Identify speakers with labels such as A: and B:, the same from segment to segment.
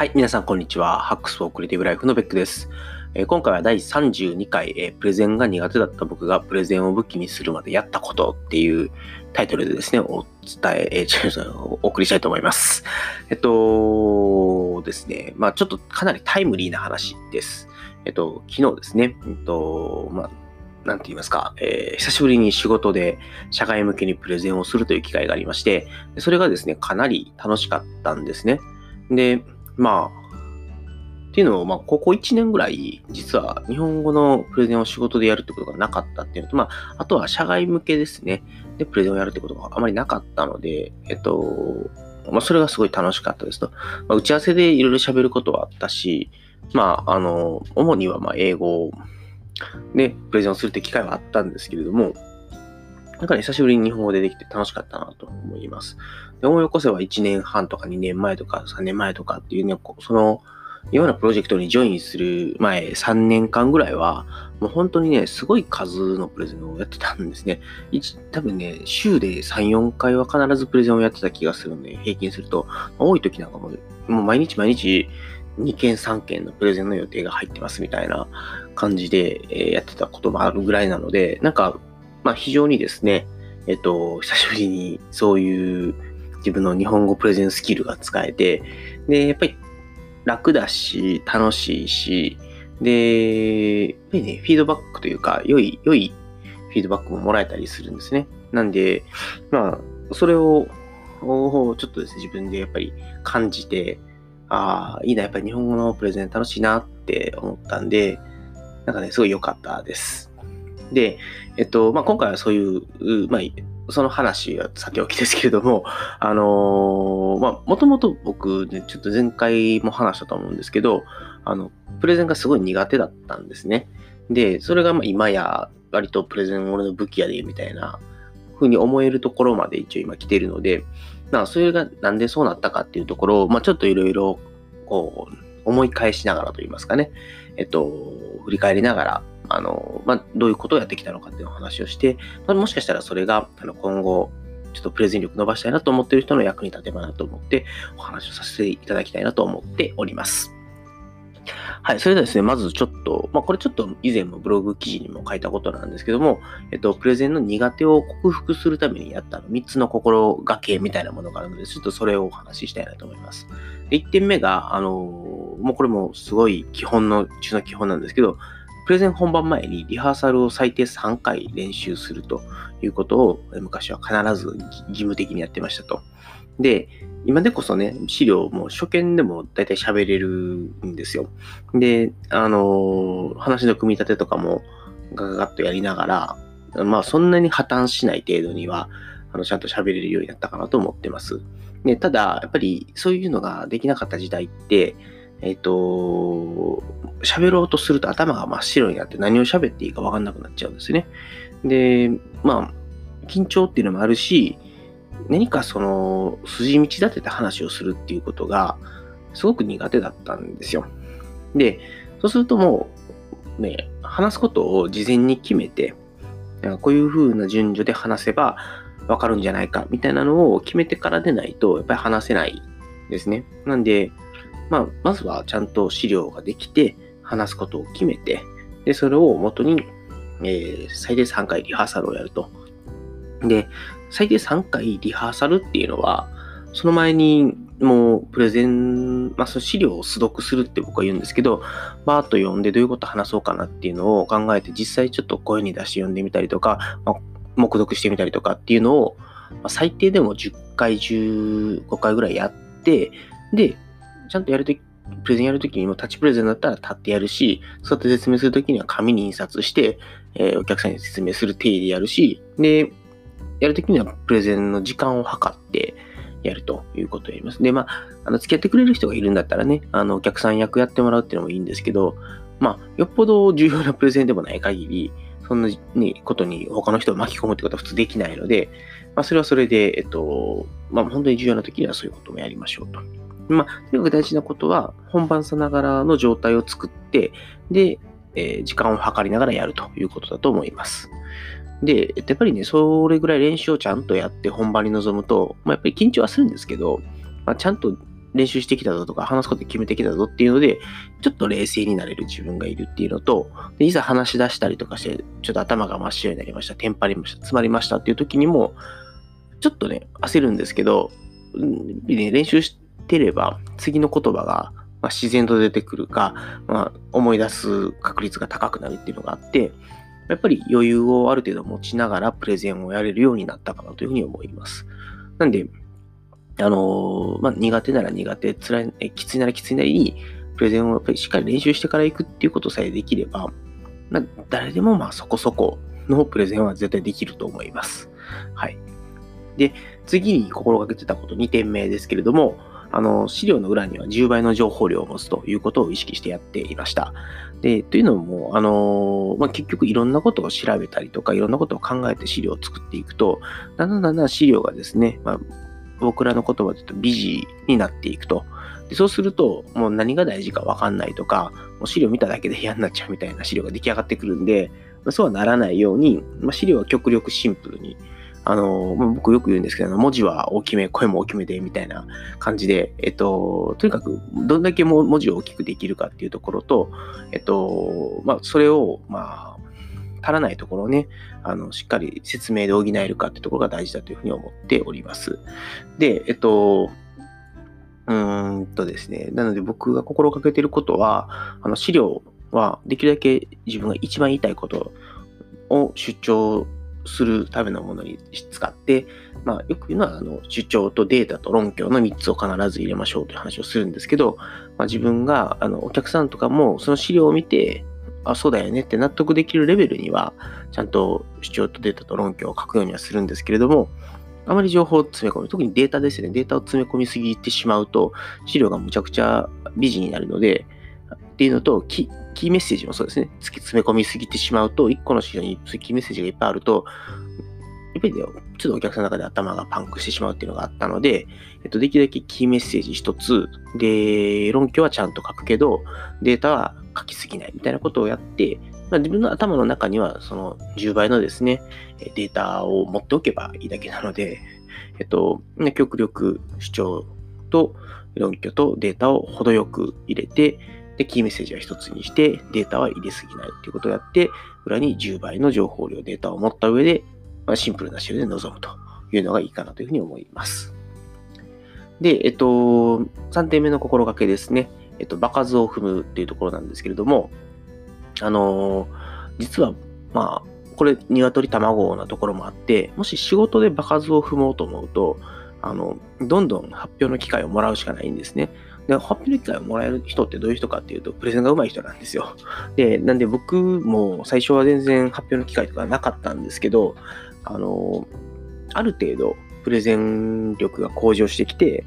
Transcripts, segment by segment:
A: はい、皆さんこんにちは。ハックスフォークリティブライフのベックです。えー、今回は第32回、えー、プレゼンが苦手だった僕がプレゼンを武器にするまでやったことっていうタイトルでですね、お伝え、えー、お送りしたいと思います。えっとですね、まあちょっとかなりタイムリーな話です。えっと、昨日ですね、えっと、まあなんて言いますか、えー、久しぶりに仕事で社会向けにプレゼンをするという機会がありまして、それがですね、かなり楽しかったんですね。で、まあ、っていうのを、まあ、ここ1年ぐらい、実は日本語のプレゼンを仕事でやるってことがなかったっていうのと、まあ、あとは社外向けですね。で、プレゼンをやるってことがあまりなかったので、えっと、まあ、それがすごい楽しかったですと。まあ、打ち合わせでいろいろ喋ることはあったし、まあ、あの、主にはまあ英語でプレゼンをするって機会はあったんですけれども、なんかね、久しぶりに日本語でできて楽しかったなと思います。で思い起こせば1年半とか2年前とか3年前とかっていうね、そのようなプロジェクトにジョインする前3年間ぐらいは、もう本当にね、すごい数のプレゼンをやってたんですね。多分ね、週で3、4回は必ずプレゼンをやってた気がするので、平均すると、多い時なんかも、もう毎日毎日2件3件のプレゼンの予定が入ってますみたいな感じで、えやってたこともあるぐらいなので、なんかまあ、非常にですね、えっと、久しぶりにそういう自分の日本語プレゼンスキルが使えて、で、やっぱり楽だし、楽しいし、で、やっぱりね、フィードバックというか、良い、良いフィードバックももらえたりするんですね。なんで、まあ、それを、ちょっとですね、自分でやっぱり感じて、ああ、いいな、やっぱり日本語のプレゼン楽しいなって思ったんで、なんかね、すごい良かったです。で、えっと、まあ、今回はそういう、まあ、その話はさておきですけれども、あのー、まあ、もともと僕ね、ちょっと前回も話したと思うんですけど、あの、プレゼンがすごい苦手だったんですね。で、それがま今や割とプレゼン俺の武器やで、みたいな風に思えるところまで一応今来ているので、まあ、それがなんでそうなったかっていうところを、まあ、ちょっといろいろ、こう、思い返しながらと言いますかね、えっと、振り返りながら、あの、まあ、どういうことをやってきたのかっていう話をして、まあ、もしかしたらそれが、あの、今後、ちょっとプレゼン力伸ばしたいなと思ってる人の役に立てばなと思って、お話をさせていただきたいなと思っております。はい。それではですね、まずちょっと、まあ、これちょっと以前もブログ記事にも書いたことなんですけども、えっと、プレゼンの苦手を克服するためにやった3つの心がけみたいなものがあるので、ちょっとそれをお話ししたいなと思います。で1点目が、あの、もうこれもすごい基本の中の基本なんですけど、プレゼン本番前にリハーサルを最低3回練習するということを昔は必ず義務的にやってましたと。で、今でこそね、資料も初見でも大体喋れるんですよ。で、あの話の組み立てとかもガガガッとやりながら、まあそんなに破綻しない程度には、あのちゃんと喋れるようになったかなと思ってます。でただ、やっぱりそういうのができなかった時代って、えっ、ー、と、喋ろうとすると頭が真っ白になって何を喋っていいか分かんなくなっちゃうんですね。で、まあ、緊張っていうのもあるし、何かその筋道立てた話をするっていうことがすごく苦手だったんですよ。で、そうするともうね、話すことを事前に決めて、こういう風な順序で話せばわかるんじゃないかみたいなのを決めてからでないとやっぱり話せないですね。なんで、まあ、まずはちゃんと資料ができて、話すことを決めて、で、それを元に、えー、最低3回リハーサルをやると。で、最低3回リハーサルっていうのは、その前にもうプレゼン、まあ、その資料を素読するって僕は言うんですけど、バーッと読んでどういうこと話そうかなっていうのを考えて、実際ちょっと声に出して読んでみたりとか、まあ、目読してみたりとかっていうのを、まあ、最低でも10回、15回ぐらいやって、で、ちゃんとやるとき、プレゼンやるときにもタッチプレゼンだったら立ってやるし、そうやって説明するときには紙に印刷して、えー、お客さんに説明する体でやるし、で、やるときにはプレゼンの時間を測ってやるということをやります。で、まあ、あの付き合ってくれる人がいるんだったらね、あのお客さん役やってもらうっていうのもいいんですけど、まあ、よっぽど重要なプレゼンでもない限り、そんな、ね、ことに他の人を巻き込むってことは普通できないので、まあ、それはそれで、えっと、まあ、本当に重要な時にはそういうこともやりましょうと。まあ、とにかく大事なことは、本番さながらの状態を作って、で、えー、時間を計りながらやるということだと思います。で、やっぱりね、それぐらい練習をちゃんとやって本番に臨むと、まあ、やっぱり緊張はするんですけど、まあ、ちゃんと練習してきたぞとか、話すこと決めてきたぞっていうので、ちょっと冷静になれる自分がいるっていうのと、でいざ話し出したりとかして、ちょっと頭が真っ白になりました、テンパりました、詰まりましたっていう時にも、ちょっとね、焦るんですけど、ね、練習してれば、次の言葉が、まあ、自然と出てくるか、まあ、思い出す確率が高くなるっていうのがあって、やっぱり余裕をある程度持ちながらプレゼンをやれるようになったかなというふうに思います。なんで、あのー、まあ、苦手なら苦手、辛い、えきついならきついなりに、プレゼンをやっぱりしっかり練習してから行くっていうことさえできれば、まあ、誰でもまあそこそこのプレゼンは絶対できると思います。はい。で、次に心がけてたこと2点目ですけれども、あの、資料の裏には10倍の情報量を持つということを意識してやっていました。で、というのも、あの、まあ、結局いろんなことを調べたりとか、いろんなことを考えて資料を作っていくと、だんだんだんだん資料がですね、まあ、僕らの言葉で言うとビジになっていくと。でそうすると、もう何が大事かわかんないとか、もう資料見ただけで嫌になっちゃうみたいな資料が出来上がってくるんで、まあ、そうはならないように、まあ、資料は極力シンプルに、あの、まあ、僕よく言うんですけど、文字は大きめ、声も大きめで、みたいな感じで、えっと、とにかく、どんだけ文字を大きくできるかっていうところと、えっと、まあ、それを、まあ、足らないところをね、あの、しっかり説明で補えるかっていうところが大事だというふうに思っております。で、えっと、うーんとですね、なので僕が心がけてることは、あの資料はできるだけ自分が一番言いたいことを出張するためのものに使って、まあ、よく言うのはあの主張とデータと論拠の3つを必ず入れましょうという話をするんですけど、まあ、自分があのお客さんとかもその資料を見てあ、そうだよねって納得できるレベルには、ちゃんと主張とデータと論拠を書くようにはするんですけれども、あまり情報を詰め込む、特にデータですね、データを詰め込みすぎてしまうと、資料がむちゃくちゃ美人になるので、っていうのと、キーメッセージもそうですね、突き詰め込みすぎてしまうと、1個の資料にキーメッセージがいっぱいあると、やっぱり、ちょっとお客さんの中で頭がパンクしてしまうっていうのがあったので、えっと、できるだけキーメッセージ一つ、で、論拠はちゃんと書くけど、データは書きすぎないみたいなことをやって、まあ、自分の頭の中にはその10倍のですね、データを持っておけばいいだけなので、えっと、極力主張と論拠とデータを程よく入れて、で、キーメッセージは一つにして、データは入れすぎないっていうことをやって、裏に10倍の情報量データを持った上で、まあ、シンプルな資料で臨むというのがいいかなというふうに思います。で、えっと、3点目の心がけですね。えっと、場数を踏むっていうところなんですけれども、あの実は、まあ、これ、鶏卵なところもあって、もし仕事で場数を踏もうと思うと、あの、どんどん発表の機会をもらうしかないんですね。で、発表の機会をもらえる人ってどういう人かっていうと、プレゼンが上手い人なんですよ。で、なんで僕も最初は全然発表の機会とかなかったんですけど、あの、ある程度プレゼン力が向上してきて、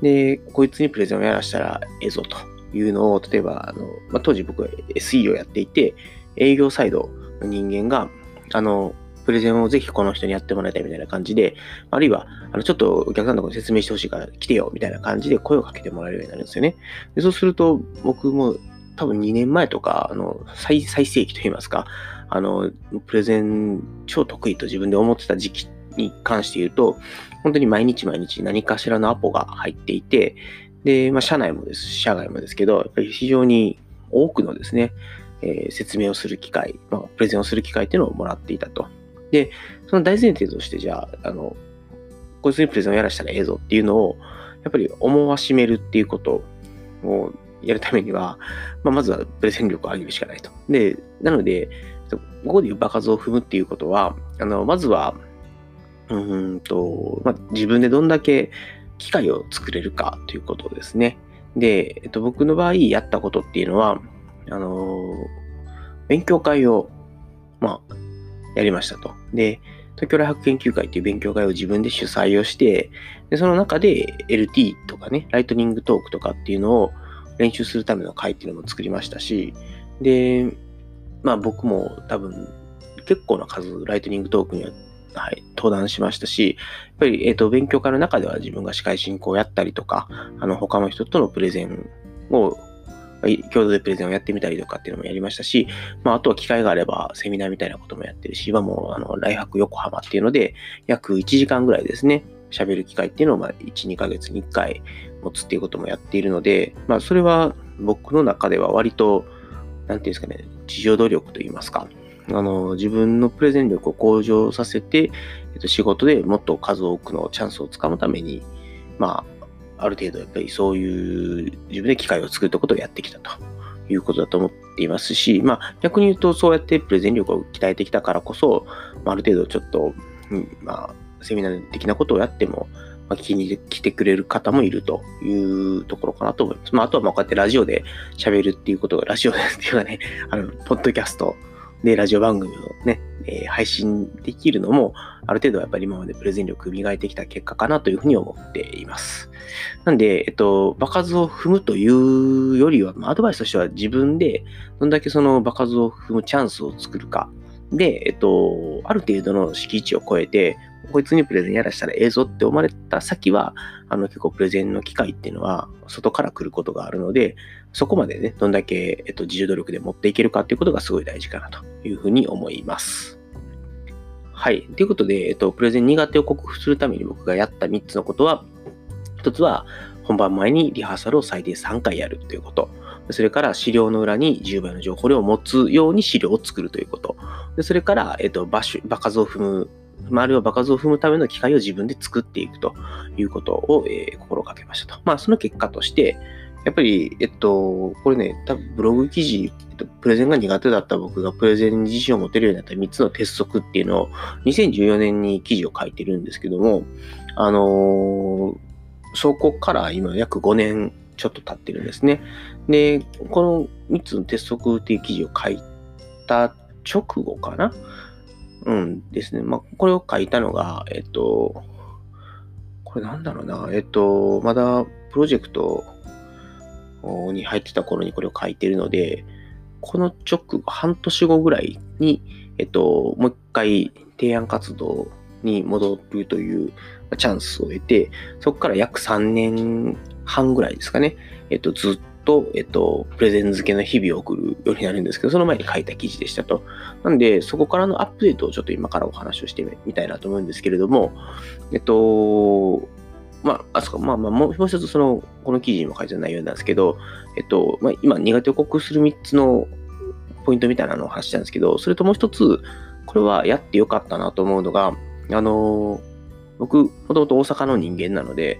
A: で、こいつにプレゼンをやらしたらええぞというのを、例えば、あのまあ、当時僕は SE をやっていて、営業サイドの人間が、あの、プレゼンをぜひこの人にやってもらいたいみたいな感じで、あるいは、あの、ちょっとお客さんのところに説明してほしいから来てよみたいな感じで声をかけてもらえるようになるんですよね。でそうすると、僕も多分2年前とか、あの、最、最盛期といいますか、あの、プレゼン超得意と自分で思ってた時期に関して言うと、本当に毎日毎日何かしらのアポが入っていて、で、まあ、社内もです、社外もですけど、やっぱり非常に多くのですね、えー、説明をする機会、まあ、プレゼンをする機会っていうのをもらっていたと。で、その大前提として、じゃあ、あの、こいつにプレゼンをやらしたらええぞっていうのを、やっぱり思わしめるっていうことをやるためには、まあ、まずはプレゼン力を上げるしかないと。で、なので、ここで言う場数を踏むっていうことは、あの、まずは、うんと、まあ、自分でどんだけ機械を作れるかということですね。で、えっと、僕の場合やったことっていうのは、あの勉強会を、まあ、やりましたと。で、東京大学研究会っていう勉強会を自分で主催をして、でその中で LT とかね、ライトニングトークとかっていうのを練習するための会っていうのも作りましたし、で、まあ僕も多分結構な数ライトニングトークにははい、登壇しましたし、やっぱり、えっ、ー、と、勉強会の中では自分が司会進行をやったりとか、あの、他の人とのプレゼンを、共同でプレゼンをやってみたりとかっていうのもやりましたし、まあ、あとは機会があればセミナーみたいなこともやってるし、今もう、あの、来泊横浜っていうので、約1時間ぐらいですね、喋る機会っていうのを、まあ、1、2ヶ月に1回持つっていうこともやっているので、まあ、それは僕の中では割と、なんていうんですかね、自助努力といいますか、あの、自分のプレゼン力を向上させて、えっと、仕事でもっと数多くのチャンスをつかむために、まあ、ある程度やっぱりそういう自分で機会を作るったことをやってきたということだと思っていますし、まあ逆に言うとそうやってプレゼン力を鍛えてきたからこそ、まあ、ある程度ちょっと、うん、まあセミナー的なことをやっても、まあ、聞きに来てくれる方もいるというところかなと思います。まああとはまあこうやってラジオで喋るっていうことが、ラジオですっていうかね、あの、ポッドキャストでラジオ番組をね、えー、配信できるのも、ある程度やっぱり今までプレゼン力磨いてきた結果かなというふうに思っています。なんで、えっと、場数を踏むというよりは、まあ、アドバイスとしては自分でどんだけその場数を踏むチャンスを作るか。で、えっと、ある程度の敷地を超えて、こいつにプレゼンやらしたらええぞって思われた先は、あの結構プレゼンの機会っていうのは外から来ることがあるので、そこまでね、どんだけ、えっと、自助努力で持っていけるかっていうことがすごい大事かなというふうに思います。はい。ということで、えっと、プレゼン苦手を克服するために僕がやった3つのことは、1つは、本番前にリハーサルを最低3回やるということ。それから資料の裏に10倍の情報量を持つように資料を作るということ。でそれから、えっと、場所、場数を踏む、周りは場数を踏むための機会を自分で作っていくということを、えー、心がけましたと。まあ、その結果として、やっぱり、えっと、これね、多分ブログ記事、えっと、プレゼンが苦手だった僕がプレゼンに自信を持てるようになった3つの鉄則っていうのを2014年に記事を書いてるんですけども、あのー、そこから今約5年ちょっと経ってるんですね。で、この3つの鉄則っていう記事を書いた直後かな？うんですね。まあ、これを書いたのが、えっと、これなんだろうな、えっと、まだプロジェクトに入ってた頃にこれを書いてるので、この直後、半年後ぐらいに、えっと、もう一回提案活動に戻るというチャンスを得て、そこから約3年半ぐらいですかね、えっと、ずっと、えっと、プレゼン付けの日々を送るようになるんですけど、その前に書いた記事でしたと。なんで、そこからのアップデートをちょっと今からお話をしてみたいなと思うんですけれども、えっと、まあ、あそこ、まあまあ、もう一つその、この記事にも書いてる内容なんですけど、えっと、まあ、今、苦手を克服する3つのポイントみたいなのを話したんですけど、それともう一つ、これはやってよかったなと思うのが、あの、僕、もともと大阪の人間なので、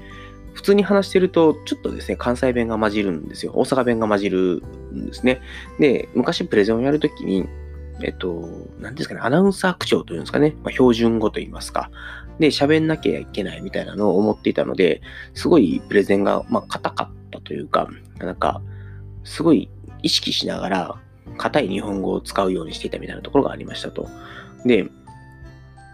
A: 普通に話してると、ちょっとですね、関西弁が混じるんですよ。大阪弁が混じるんですね。で、昔プレゼンをやるときに、えっと、何ですかね、アナウンサー口調というんですかね、まあ、標準語といいますか、で、喋んなきゃいけないみたいなのを思っていたので、すごいプレゼンが、まあ、硬かったというか、なんか、すごい意識しながら、硬い日本語を使うようにしていたみたいなところがありましたと。で、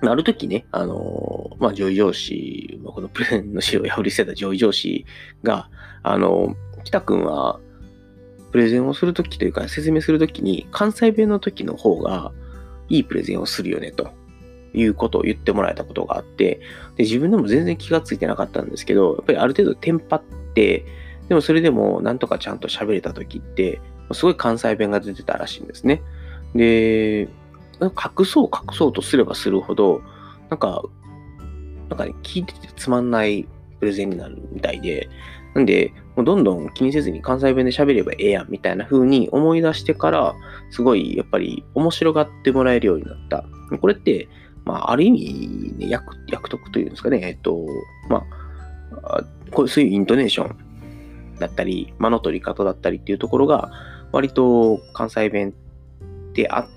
A: ある時ね、あの、まあ、上位上司、このプレゼンの資料を破り捨てた上位上司が、あの、北くんは、プレゼンをするときというか、説明するときに、関西弁の時の方が、いいプレゼンをするよね、ということを言ってもらえたことがあって、で、自分でも全然気がついてなかったんですけど、やっぱりある程度テンパって、でもそれでもなんとかちゃんと喋れた時って、すごい関西弁が出てたらしいんですね。で、隠そう隠そうとすればするほど、なんか、なんかね、聞いててつまんないプレゼンになるみたいで、なんで、もうどんどん気にせずに関西弁で喋ればええやんみたいな風に思い出してから、すごいやっぱり面白がってもらえるようになった。これって、まあ、ある意味、ね、役、役得というんですかね、えっと、まあ、こういうそういうイントネーションだったり、間の取り方だったりっていうところが、割と関西弁であ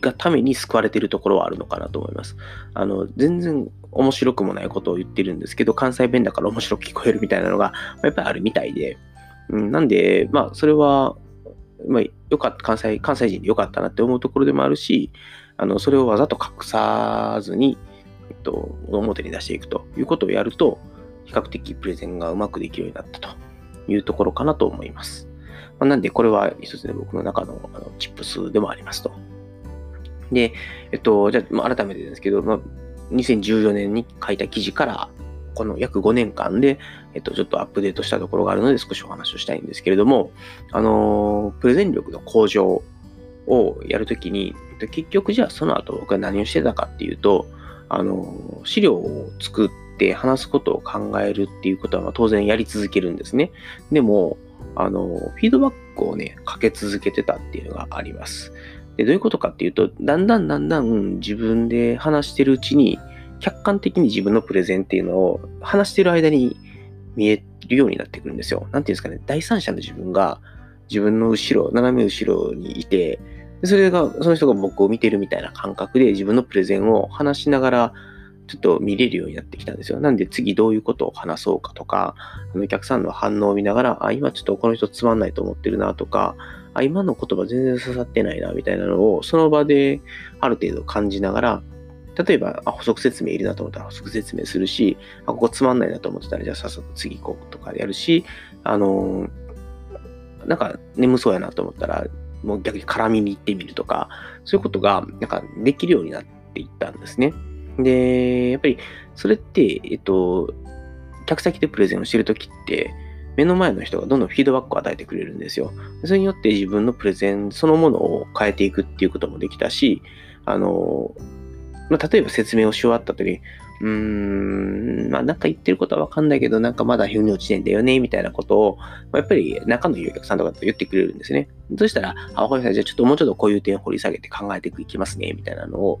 A: がために救われているところはあるのかなと思います。あの、全然面白くもないことを言ってるんですけど、関西弁だから面白く聞こえるみたいなのが、やっぱりあるみたいで、うん、なんで、まあ、それは、まあ、よかった、関西、関西人でよかったなって思うところでもあるし、あの、それをわざと隠さずに、えっと、表に出していくということをやると、比較的プレゼンがうまくできるようになったというところかなと思います。まあ、なんで、これは一つで僕の中のあのチップスでもありますと。で、えっと、じゃあ、改めてですけど、まあ、2014年に書いた記事から、この約5年間で、えっと、ちょっとアップデートしたところがあるので少しお話をしたいんですけれども、あの、プレゼン力の向上をやるときに、で結局じゃあその後僕は何をしてたかっていうと、あの、資料を作って話すことを考えるっていうことは当然やり続けるんですね。でも、あの、フィードバックをね、かけ続けてたっていうのがあります。で、どういうことかっていうと、だんだんだんだん自分で話してるうちに、客観的に自分のプレゼンっていうのを話してる間に見えるようになってくるんですよ。なんていうんですかね、第三者の自分が自分の後ろ、斜め後ろにいて、それが、その人が僕を見てるみたいな感覚で自分のプレゼンを話しながら、ちょっと見れるようになってきたんですよ。なんで次どういうことを話そうかとか、あのお客さんの反応を見ながら、あ、今ちょっとこの人つまんないと思ってるなとか、あ、今の言葉全然刺さってないなみたいなのを、その場である程度感じながら、例えば、あ、補足説明いるなと思ったら補足説明するし、あ、ここつまんないなと思ってたら、じゃあさっさと次行こうとかやるし、あのー、なんか眠そうやなと思ったら、もう逆に絡みに行ってみるとか、そういうことが、なんかできるようになっていったんですね。で、やっぱりそれって、えっと、客先でプレゼンをしてるときって、目の前の人がどんどんフィードバックを与えてくれるんですよ。それによって自分のプレゼンそのものを変えていくっていうこともできたし、あの、まあ、例えば説明をし終わった時に、うーん、まあなんか言ってることはわかんないけど、なんかまだ腑に落ちてんだよね、みたいなことを、ま、やっぱり中のお客さんとかと言ってくれるんですね。そしたら、あ、わかりました。じゃあちょっともうちょっとこういう点掘り下げて考えていきますね、みたいなのを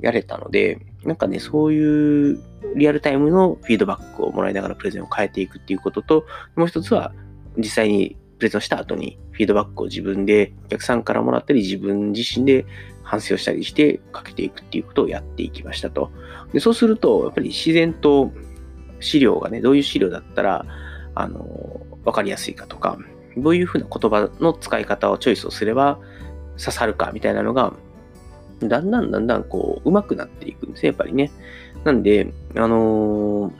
A: やれたので、なんかね、そういうリアルタイムのフィードバックをもらいながらプレゼンを変えていくっていうことと、もう一つは実際にプレゼンをした後にフィードバックを自分でお客さんからもらったり自分自身で反省をしたりしてかけていくっていうことをやっていきましたと。でそうすると、やっぱり自然と資料がね、どういう資料だったら、あの、わかりやすいかとか、どういうふうな言葉の使い方をチョイスをすれば刺さるかみたいなのが、だんだんだんだんこう、上手くなっていくんですね、やっぱりね。なんで、あのー、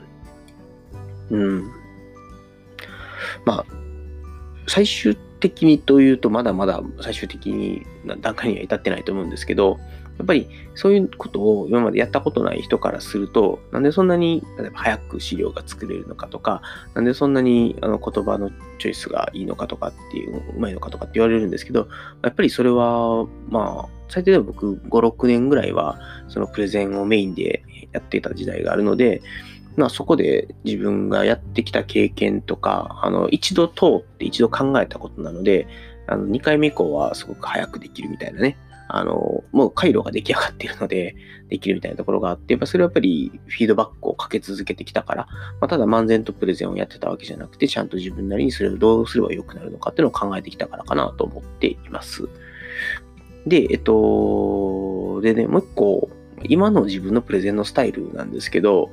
A: うん。まあ、最終的にというと、まだまだ最終的に段階には至ってないと思うんですけど、やっぱりそういうことを今までやったことない人からすると、なんでそんなに例えば早く資料が作れるのかとか、なんでそんなにあの言葉のチョイスがいいのかとかっていう、うまいのかとかって言われるんですけど、やっぱりそれは、まあ、最低でも僕5、6年ぐらいはそのプレゼンをメインでやっていた時代があるので、まあ、そこで自分がやってきた経験とか、あの、一度通って一度考えたことなので、あの、2回目以降はすごく早くできるみたいなね、あの、もう回路が出来上がっているので、できるみたいなところがあって、やっぱそれはやっぱりフィードバックをかけ続けてきたから、まあ、ただ漫然とプレゼンをやってたわけじゃなくて、ちゃんと自分なりにそれをどうすれば良くなるのかっていうのを考えてきたからかなと思っています。で、えっと、でね、もう一個、今の自分のプレゼンのスタイルなんですけど、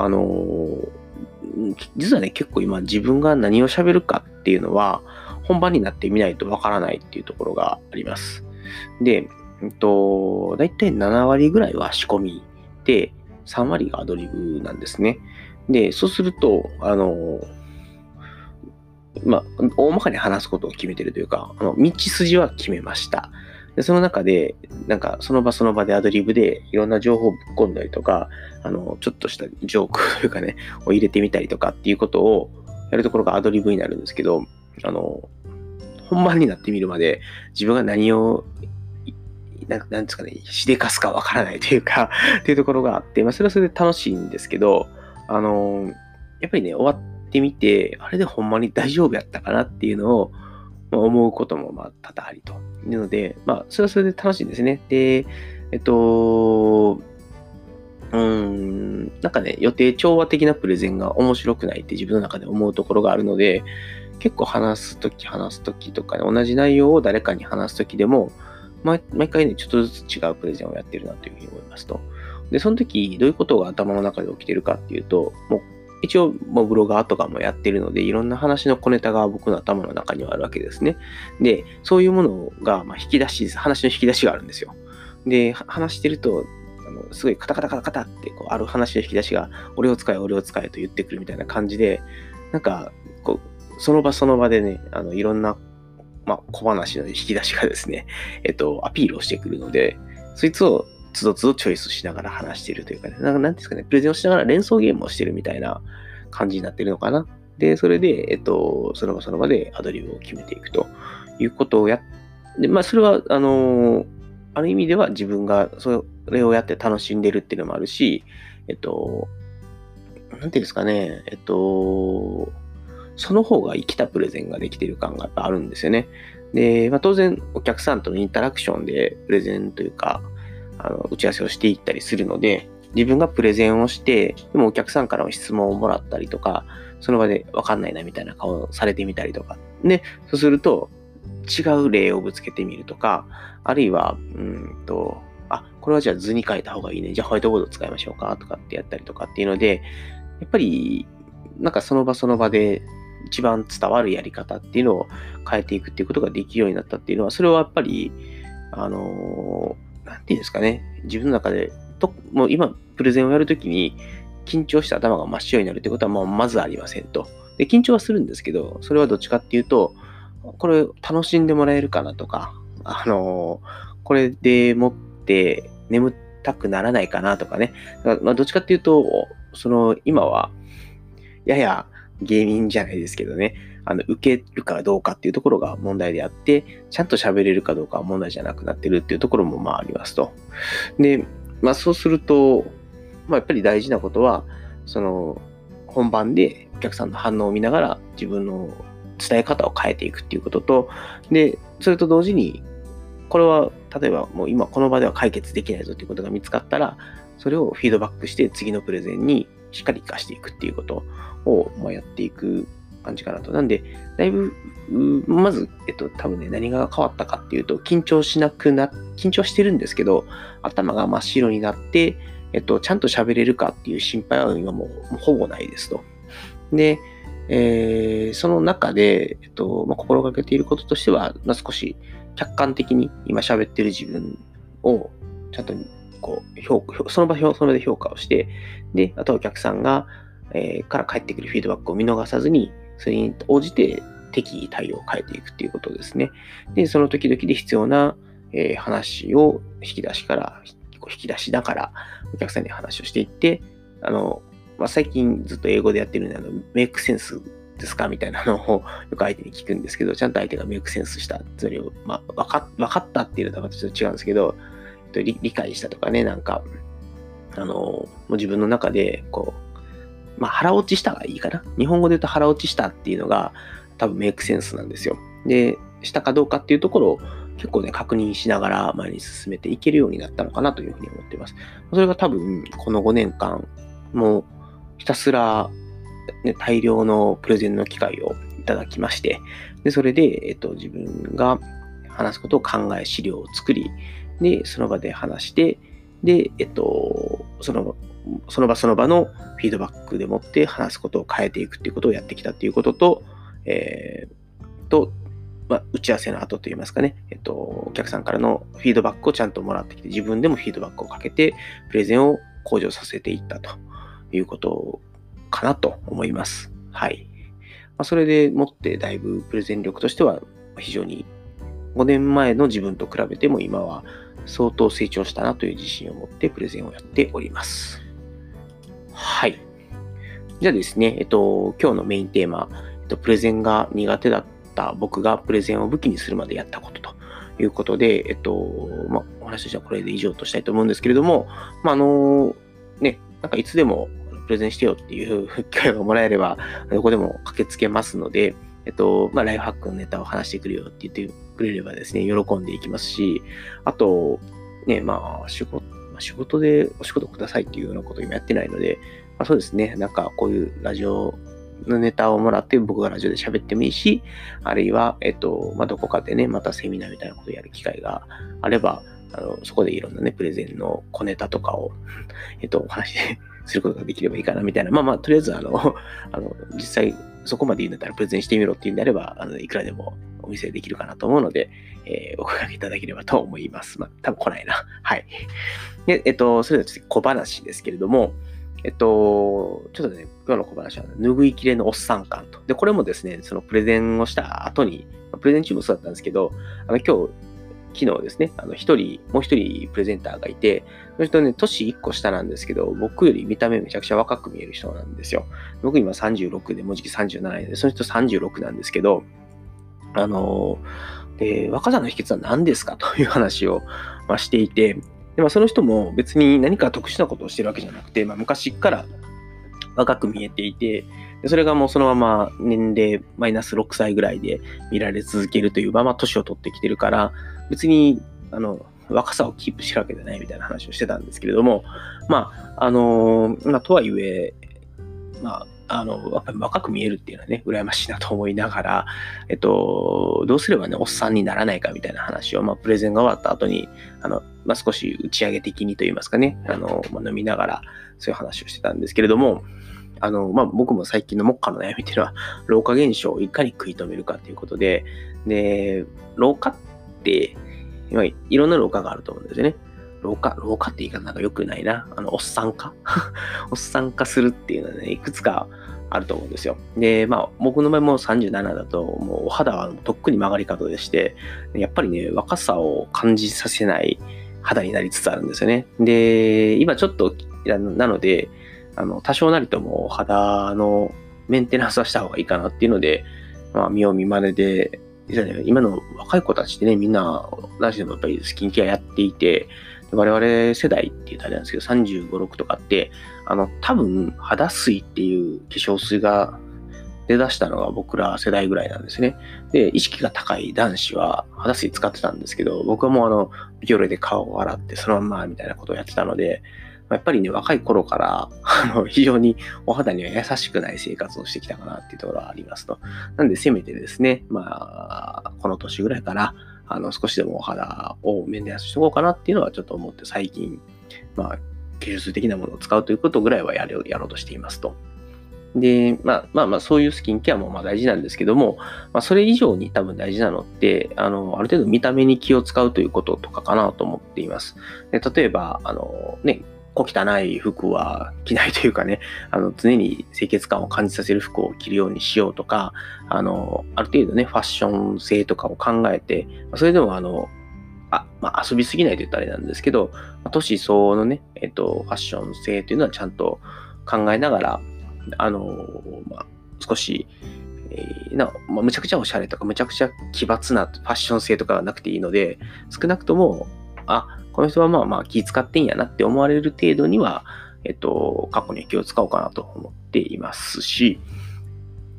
A: あの実はね、結構今自分が何を喋るかっていうのは、本番になってみないとわからないっていうところがあります。で、えっと、だいたい7割ぐらいは仕込みで、3割がアドリブなんですね。で、そうすると、あの、まあ、大まかに話すことを決めてるというか、あの道筋は決めました。で、その中で、なんか、その場その場でアドリブでいろんな情報をぶっ込んだりとか、あの、ちょっとしたジョークというかね、を入れてみたりとかっていうことをやるところがアドリブになるんですけど、あの、本番になってみるまで自分が何をななんですかね、しでかすかわからないというか っていうところがあって、まあ、それはそれで楽しいんですけど、あのやっぱりね、終わってみて、あれでほんまに大丈夫やったかなっていうのを、まあ、思うこともまあ多々ありと。いうので、まあ、それはそれで楽しいんですね。で、えっと、うん、なんかね、予定調和的なプレゼンが面白くないって自分の中で思うところがあるので、結構話すとき話すときとかね、同じ内容を誰かに話すときでも、毎回ね、ちょっとずつ違うプレゼンをやってるなというふうに思いますと。で、その時、どういうことが頭の中で起きてるかっていうと、もう一応、もうブロガーとかもやってるので、いろんな話の小ネタが僕の頭の中にはあるわけですね。で、そういうものが、まあ引き出し、話の引き出しがあるんですよ。で、話してると、あのすごいカタカタカタカタってこうある話の引き出しが、俺を使え、俺を使えと言ってくるみたいな感じで、なんか、こう、その場その場でね、あのいろんな、まあ、小話の引き出しがですね、えっと、アピールをしてくるので、そいつをつどつどチョイスしながら話しているというかね、なんかなんですかね、プレゼンをしながら連想ゲームをしてるみたいな感じになってるのかな。で、それで、えっと、その場その場でアドリブを決めていくということをやっで、まあ、それは、あの、ある意味では自分がそれをやって楽しんでるっていうのもあるし、えっと、なんていうんですかね、えっと、その方が生きたプレゼンができてる感がやっぱあるんですよね。で、まあ、当然お客さんとのインタラクションでプレゼンというか、あの打ち合わせをしていったりするので、自分がプレゼンをして、でもお客さんからの質問をもらったりとか、その場でわかんないなみたいな顔をされてみたりとか。で、そうすると、違う例をぶつけてみるとか、あるいは、うんと、あ、これはじゃあ図に書いた方がいいね。じゃあホワイトボード使いましょうかとかってやったりとかっていうので、やっぱり、なんかその場その場で一番伝わるやり方っていうのを変えていくっていうことができるようになったっていうのは、それはやっぱり、あのなんていうんですかね、自分の中で、ともう今、プレゼンをやるときに、緊張して頭が真っ白になるってことはもうまずありませんと。で、緊張はするんですけど、それはどっちかっていうと、これ楽しんでもらえるかなとか、あのこれでもって眠たくならないかなとかね。まあ、どっちかっていうと、その今は、やや芸人じゃないですけどね、あの、受けるかどうかっていうところが問題であって、ちゃんと喋れるかどうかは問題じゃなくなってるっていうところもまあありますと。で、まあそうすると、まあやっぱり大事なことは、その、本番でお客さんの反応を見ながら自分の伝え方を変えていくっていうことと、で、それと同時に、これは例えばもう今この場では解決できないぞっていうことが見つかったら、それをフィードバックして次のプレゼンにしっかり活かしていくっていうことを、まやっていく感じかなと。なんで、だいぶ、まず、えっと、多分ね、何が変わったかっていうと、緊張しなくな、緊張してるんですけど、頭が真っ白になって、えっと、ちゃんと喋れるかっていう心配は今もうほぼないですと。で、えー、その中で、えっとまあ、心がけていることとしては、まあ、少し客観的に今喋ってる自分をちゃんとこう評その場その場で評価をして、で、あとお客さんが、えー、から返ってくるフィードバックを見逃さずに、それに応じて適宜対応を変えていくっていうことですね。で、その時々で必要な、えー、話を引き出しから、引き出しながらお客さんに話をしていって、あの、まあ、最近ずっと英語でやってるんで、あの、メイクセンスですかみたいなのをよく相手に聞くんですけど、ちゃんと相手がメイクセンスした、つまり、まあ、わか分かったっていうのはちょっと違うんですけど、理理解したとかね、なんか、あの、もう自分の中で、こう、まあ、腹落ちしたがいいかな。日本語で言うと腹落ちしたっていうのが、多分メイクセンスなんですよ。で、したかどうかっていうところを結構ね、確認しながら前に進めていけるようになったのかなというふうに思っています。それが多分、この5年間、もうひたすら、ね、大量のプレゼンの機会をいただきまして、でそれで、えっと、自分が話すことを考え、資料を作り、で、その場で話して、で、えっと、その、その場その場のフィードバックでもって話すことを変えていくっていうことをやってきたっていうことと、えー、と、まあ、打ち合わせの後といいますかね、えっと、お客さんからのフィードバックをちゃんともらってきて、自分でもフィードバックをかけて、プレゼンを向上させていったということかなと思います。はい。まあ、それでもってだいぶプレゼン力としては非常に5年前の自分と比べても今は相当成長したなという自信を持ってプレゼンをやっております。はい。じゃあですね、えっと、今日のメインテーマ、えっと、プレゼンが苦手だった僕がプレゼンを武器にするまでやったことということで、えっと、まあ、お話としてはこれで以上としたいと思うんですけれども、まあ、あの、ね、なんかいつでもプレゼンしてよっていう機会がもらえれば、どこでも駆けつけますので、えっと、まあ、ライフハックのネタを話してくるよって言ってくれればですね、喜んでいきますし、あと、ね、まあ、仕事、仕事でお仕事くださいっていうようなこと今やってないので、まあ、そうですね、なんかこういうラジオのネタをもらって僕がラジオで喋ってもいいし、あるいは、えっと、まあ、どこかでね、またセミナーみたいなことをやる機会があれば、あの、そこでいろんなね、プレゼンの小ネタとかを、えっと、お話で することができればいいかな、みたいな。まあまあ、とりあえず、あの、あの、実際、そこまで言うんだったらプレゼンしてみろっていうんであれば、あの、いくらでもお見せできるかなと思うので、えー、お声掛けいただければと思います。まあ、多分来ないな。はい。で、えっと、それでは小話ですけれども、えっと、ちょっとね、今日の小話は、拭いきれのおっさん感と。で、これもですね、そのプレゼンをした後に、プレゼン中もそうだったんですけど、あの、今日、昨日ですね、あの、一人、もう一人プレゼンターがいて、その人ね、年1個下なんですけど、僕より見た目めちゃくちゃ若く見える人なんですよ。僕今36で、もうじき37で、その人36なんですけど、あの、で、若さの秘訣は何ですか？という話を、まあ、していて、でまあ、その人も別に何か特殊なことをしてるわけじゃなくて、まあ、昔から若く見えていて、でそれがもうそのまま年齢マイナス6歳ぐらいで見られ続けるというまま年を取ってきてるから、別に、あの、若さをキープしてるわけじゃないみたいな話をしてたんですけれども、まあ、あの、まあ、とはいえ、まあ、あの、やっぱり若く見えるっていうのはね、羨ましいなと思いながら、えっと、どうすればね、おっさんにならないかみたいな話を、まあ、プレゼンが終わった後に、あの、まあ、少し打ち上げ的にといいますかね、あの、まあ、飲みながら、そういう話をしてたんですけれども、あの、まあ、僕も最近の目下の悩みっていうのは、老化現象をいかに食い止めるかということで、で、老化って、今、いろんな老化があると思うんですよね。老化、老化って言い方なんか良くないな。あの、おっさん化？おっさん化するっていうのはね、いくつかあると思うんですよ。で、まあ、僕の場合も37だと、もうお肌はとっくに曲がり角でして、やっぱりね、若さを感じさせない肌になりつつあるんですよね。で、今ちょっと、なので、あの、多少なりとも肌のメンテナンスはした方がいいかなっていうので、まあ、見よう見まねで、今の若い子たちってね、みんな、男子でもやっぱりスキンケアやっていて、我々世代って言ったらあれなんですけど、35、6とかって、あの、多分、肌水っていう化粧水が出だしたのが僕ら世代ぐらいなんですね。で、意識が高い男子は肌水使ってたんですけど、僕はもうあの、ビオレで顔を洗ってそのままみたいなことをやってたので、やっぱりね、若い頃から、あの、非常にお肌には優しくない生活をしてきたかなっていうところはありますと。なんで、せめてですね、まあ、この年ぐらいから、あの、少しでもお肌をメンテナンスしとこうかなっていうのはちょっと思って最近、まあ、技術的なものを使うということぐらいはやるやろうとしていますと。で、まあまあまあ、そういうスキンケアもまあ大事なんですけども、まあ、それ以上に多分大事なのって、あの、ある程度見た目に気を使うということとかかなと思っています。で例えば、あの、ね、小汚い服は着ないというかね、あの、常に清潔感を感じさせる服を着るようにしようとか、あの、ある程度ね、ファッション性とかを考えて、それでもあの、あ、まあ、遊びすぎないと言ったらあれなんですけど、年相応のね、えっと、ファッション性というのはちゃんと考えながら、あの、まあ、少し、な、まあ、むちゃくちゃおしゃれとか、むちゃくちゃ奇抜なファッション性とかはなくていいので、少なくとも、あ、この人はまあまあ気使ってんやなって思われる程度には、えっと、過去には気を使おうかなと思っていますし、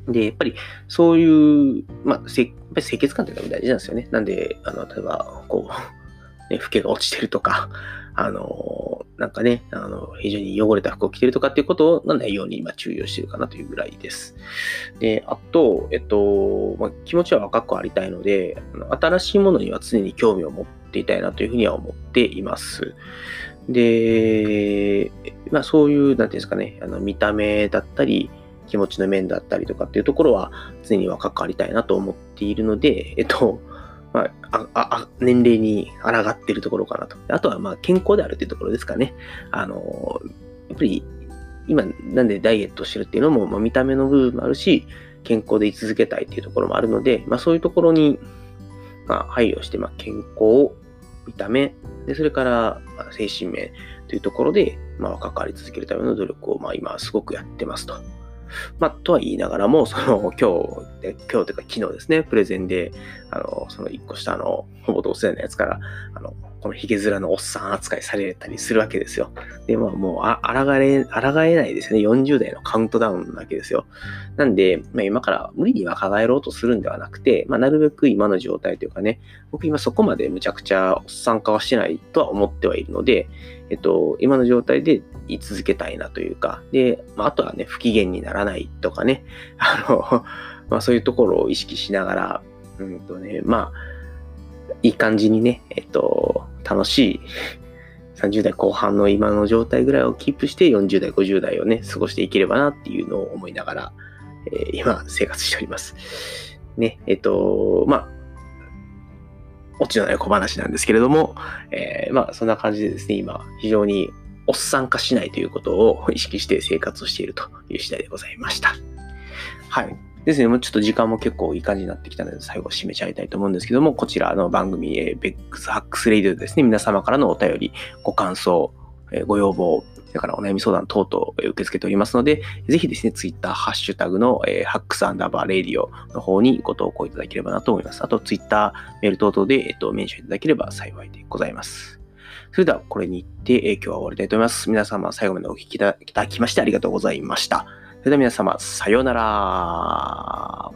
A: で、やっぱりそういう、まあ、やっぱり清潔感っていうのが大事なんですよね。なんで、あの、例えば、こう、ね、老けが落ちてるとか、あの、なんかね、あの、非常に汚れた服を着てるとかっていうことがないように今注意をしてるかなというぐらいです。で、あと、えっと、まあ、気持ちは若くありたいので、新しいものには常に興味を持ってっていたいなというふうには思っています。で、まあそういう、なんていうんですかね、あの見た目だったり、気持ちの面だったりとかっていうところは常に若くありたいなと思っているので、えっと、まあ、ああ年齢に抗っているところかなと。あとは、まあ、健康であるというところですかね。あの、やっぱり、今、なんでダイエットしてるっていうのも、まあ、見た目の部分もあるし、健康で居続けたいっていうところもあるので、まあ、そういうところに、まあ、配慮して、まあ、健康、見た目、でそれから、まあ、精神面というところで、まあ、関わり続けるための努力を、まあ、今すごくやってますと。まあ、とは言いながらも、その、今日、今日というか昨日ですね、プレゼンで、あの、その一個下の、ほぼ同世代のやつから、あの、このヒゲ面のおっさん扱いされたりするわけですよ。で、まあもう、あ、あらがれ、あらがえないですね。40代のカウントダウンなわけですよ。なんで、まあ今から無理に若返ろうとするんではなくて、まあなるべく今の状態というかね、僕今そこまでむちゃくちゃおっさん化はしてないとは思ってはいるので、えっと、今の状態で居続けたいなというか、で、まあ、あとはね、不機嫌にならないとかね、あの、まあそういうところを意識しながら、うんとね、まあ、いい感じにね、えっと、楽しい30代後半の今の状態ぐらいをキープして40代、50代をね、過ごしていければなっていうのを思いながら、えー、今生活しております。ね、えっと、まあ、オチのない小話なんですけれども、えー、まあそんな感じでですね、今非常におっさん化しないということを意識して生活をしているという次第でございました。はい。ですね、もうちょっと時間も結構いい感じになってきたので、最後締めちゃいたいと思うんですけども、こちらの番組、えー、ベックスハックスレイディオですね、皆様からのお便り、ご感想、えー、ご要望、それからお悩み相談等々受け付けておりますので、ぜひですね、ツイッター、ハッシュタグの、えー、ハックスアンダーバーレディオの方にご投稿いただければなと思います。あと、ツイッター、メール等々で、えっ、ー、と、メンションいただければ幸いでございます。それでは、これにて、えー、今日は終わりたいと思います。皆様、最後までお聞きいただきましてありがとうございました。それでは皆様、さようなら。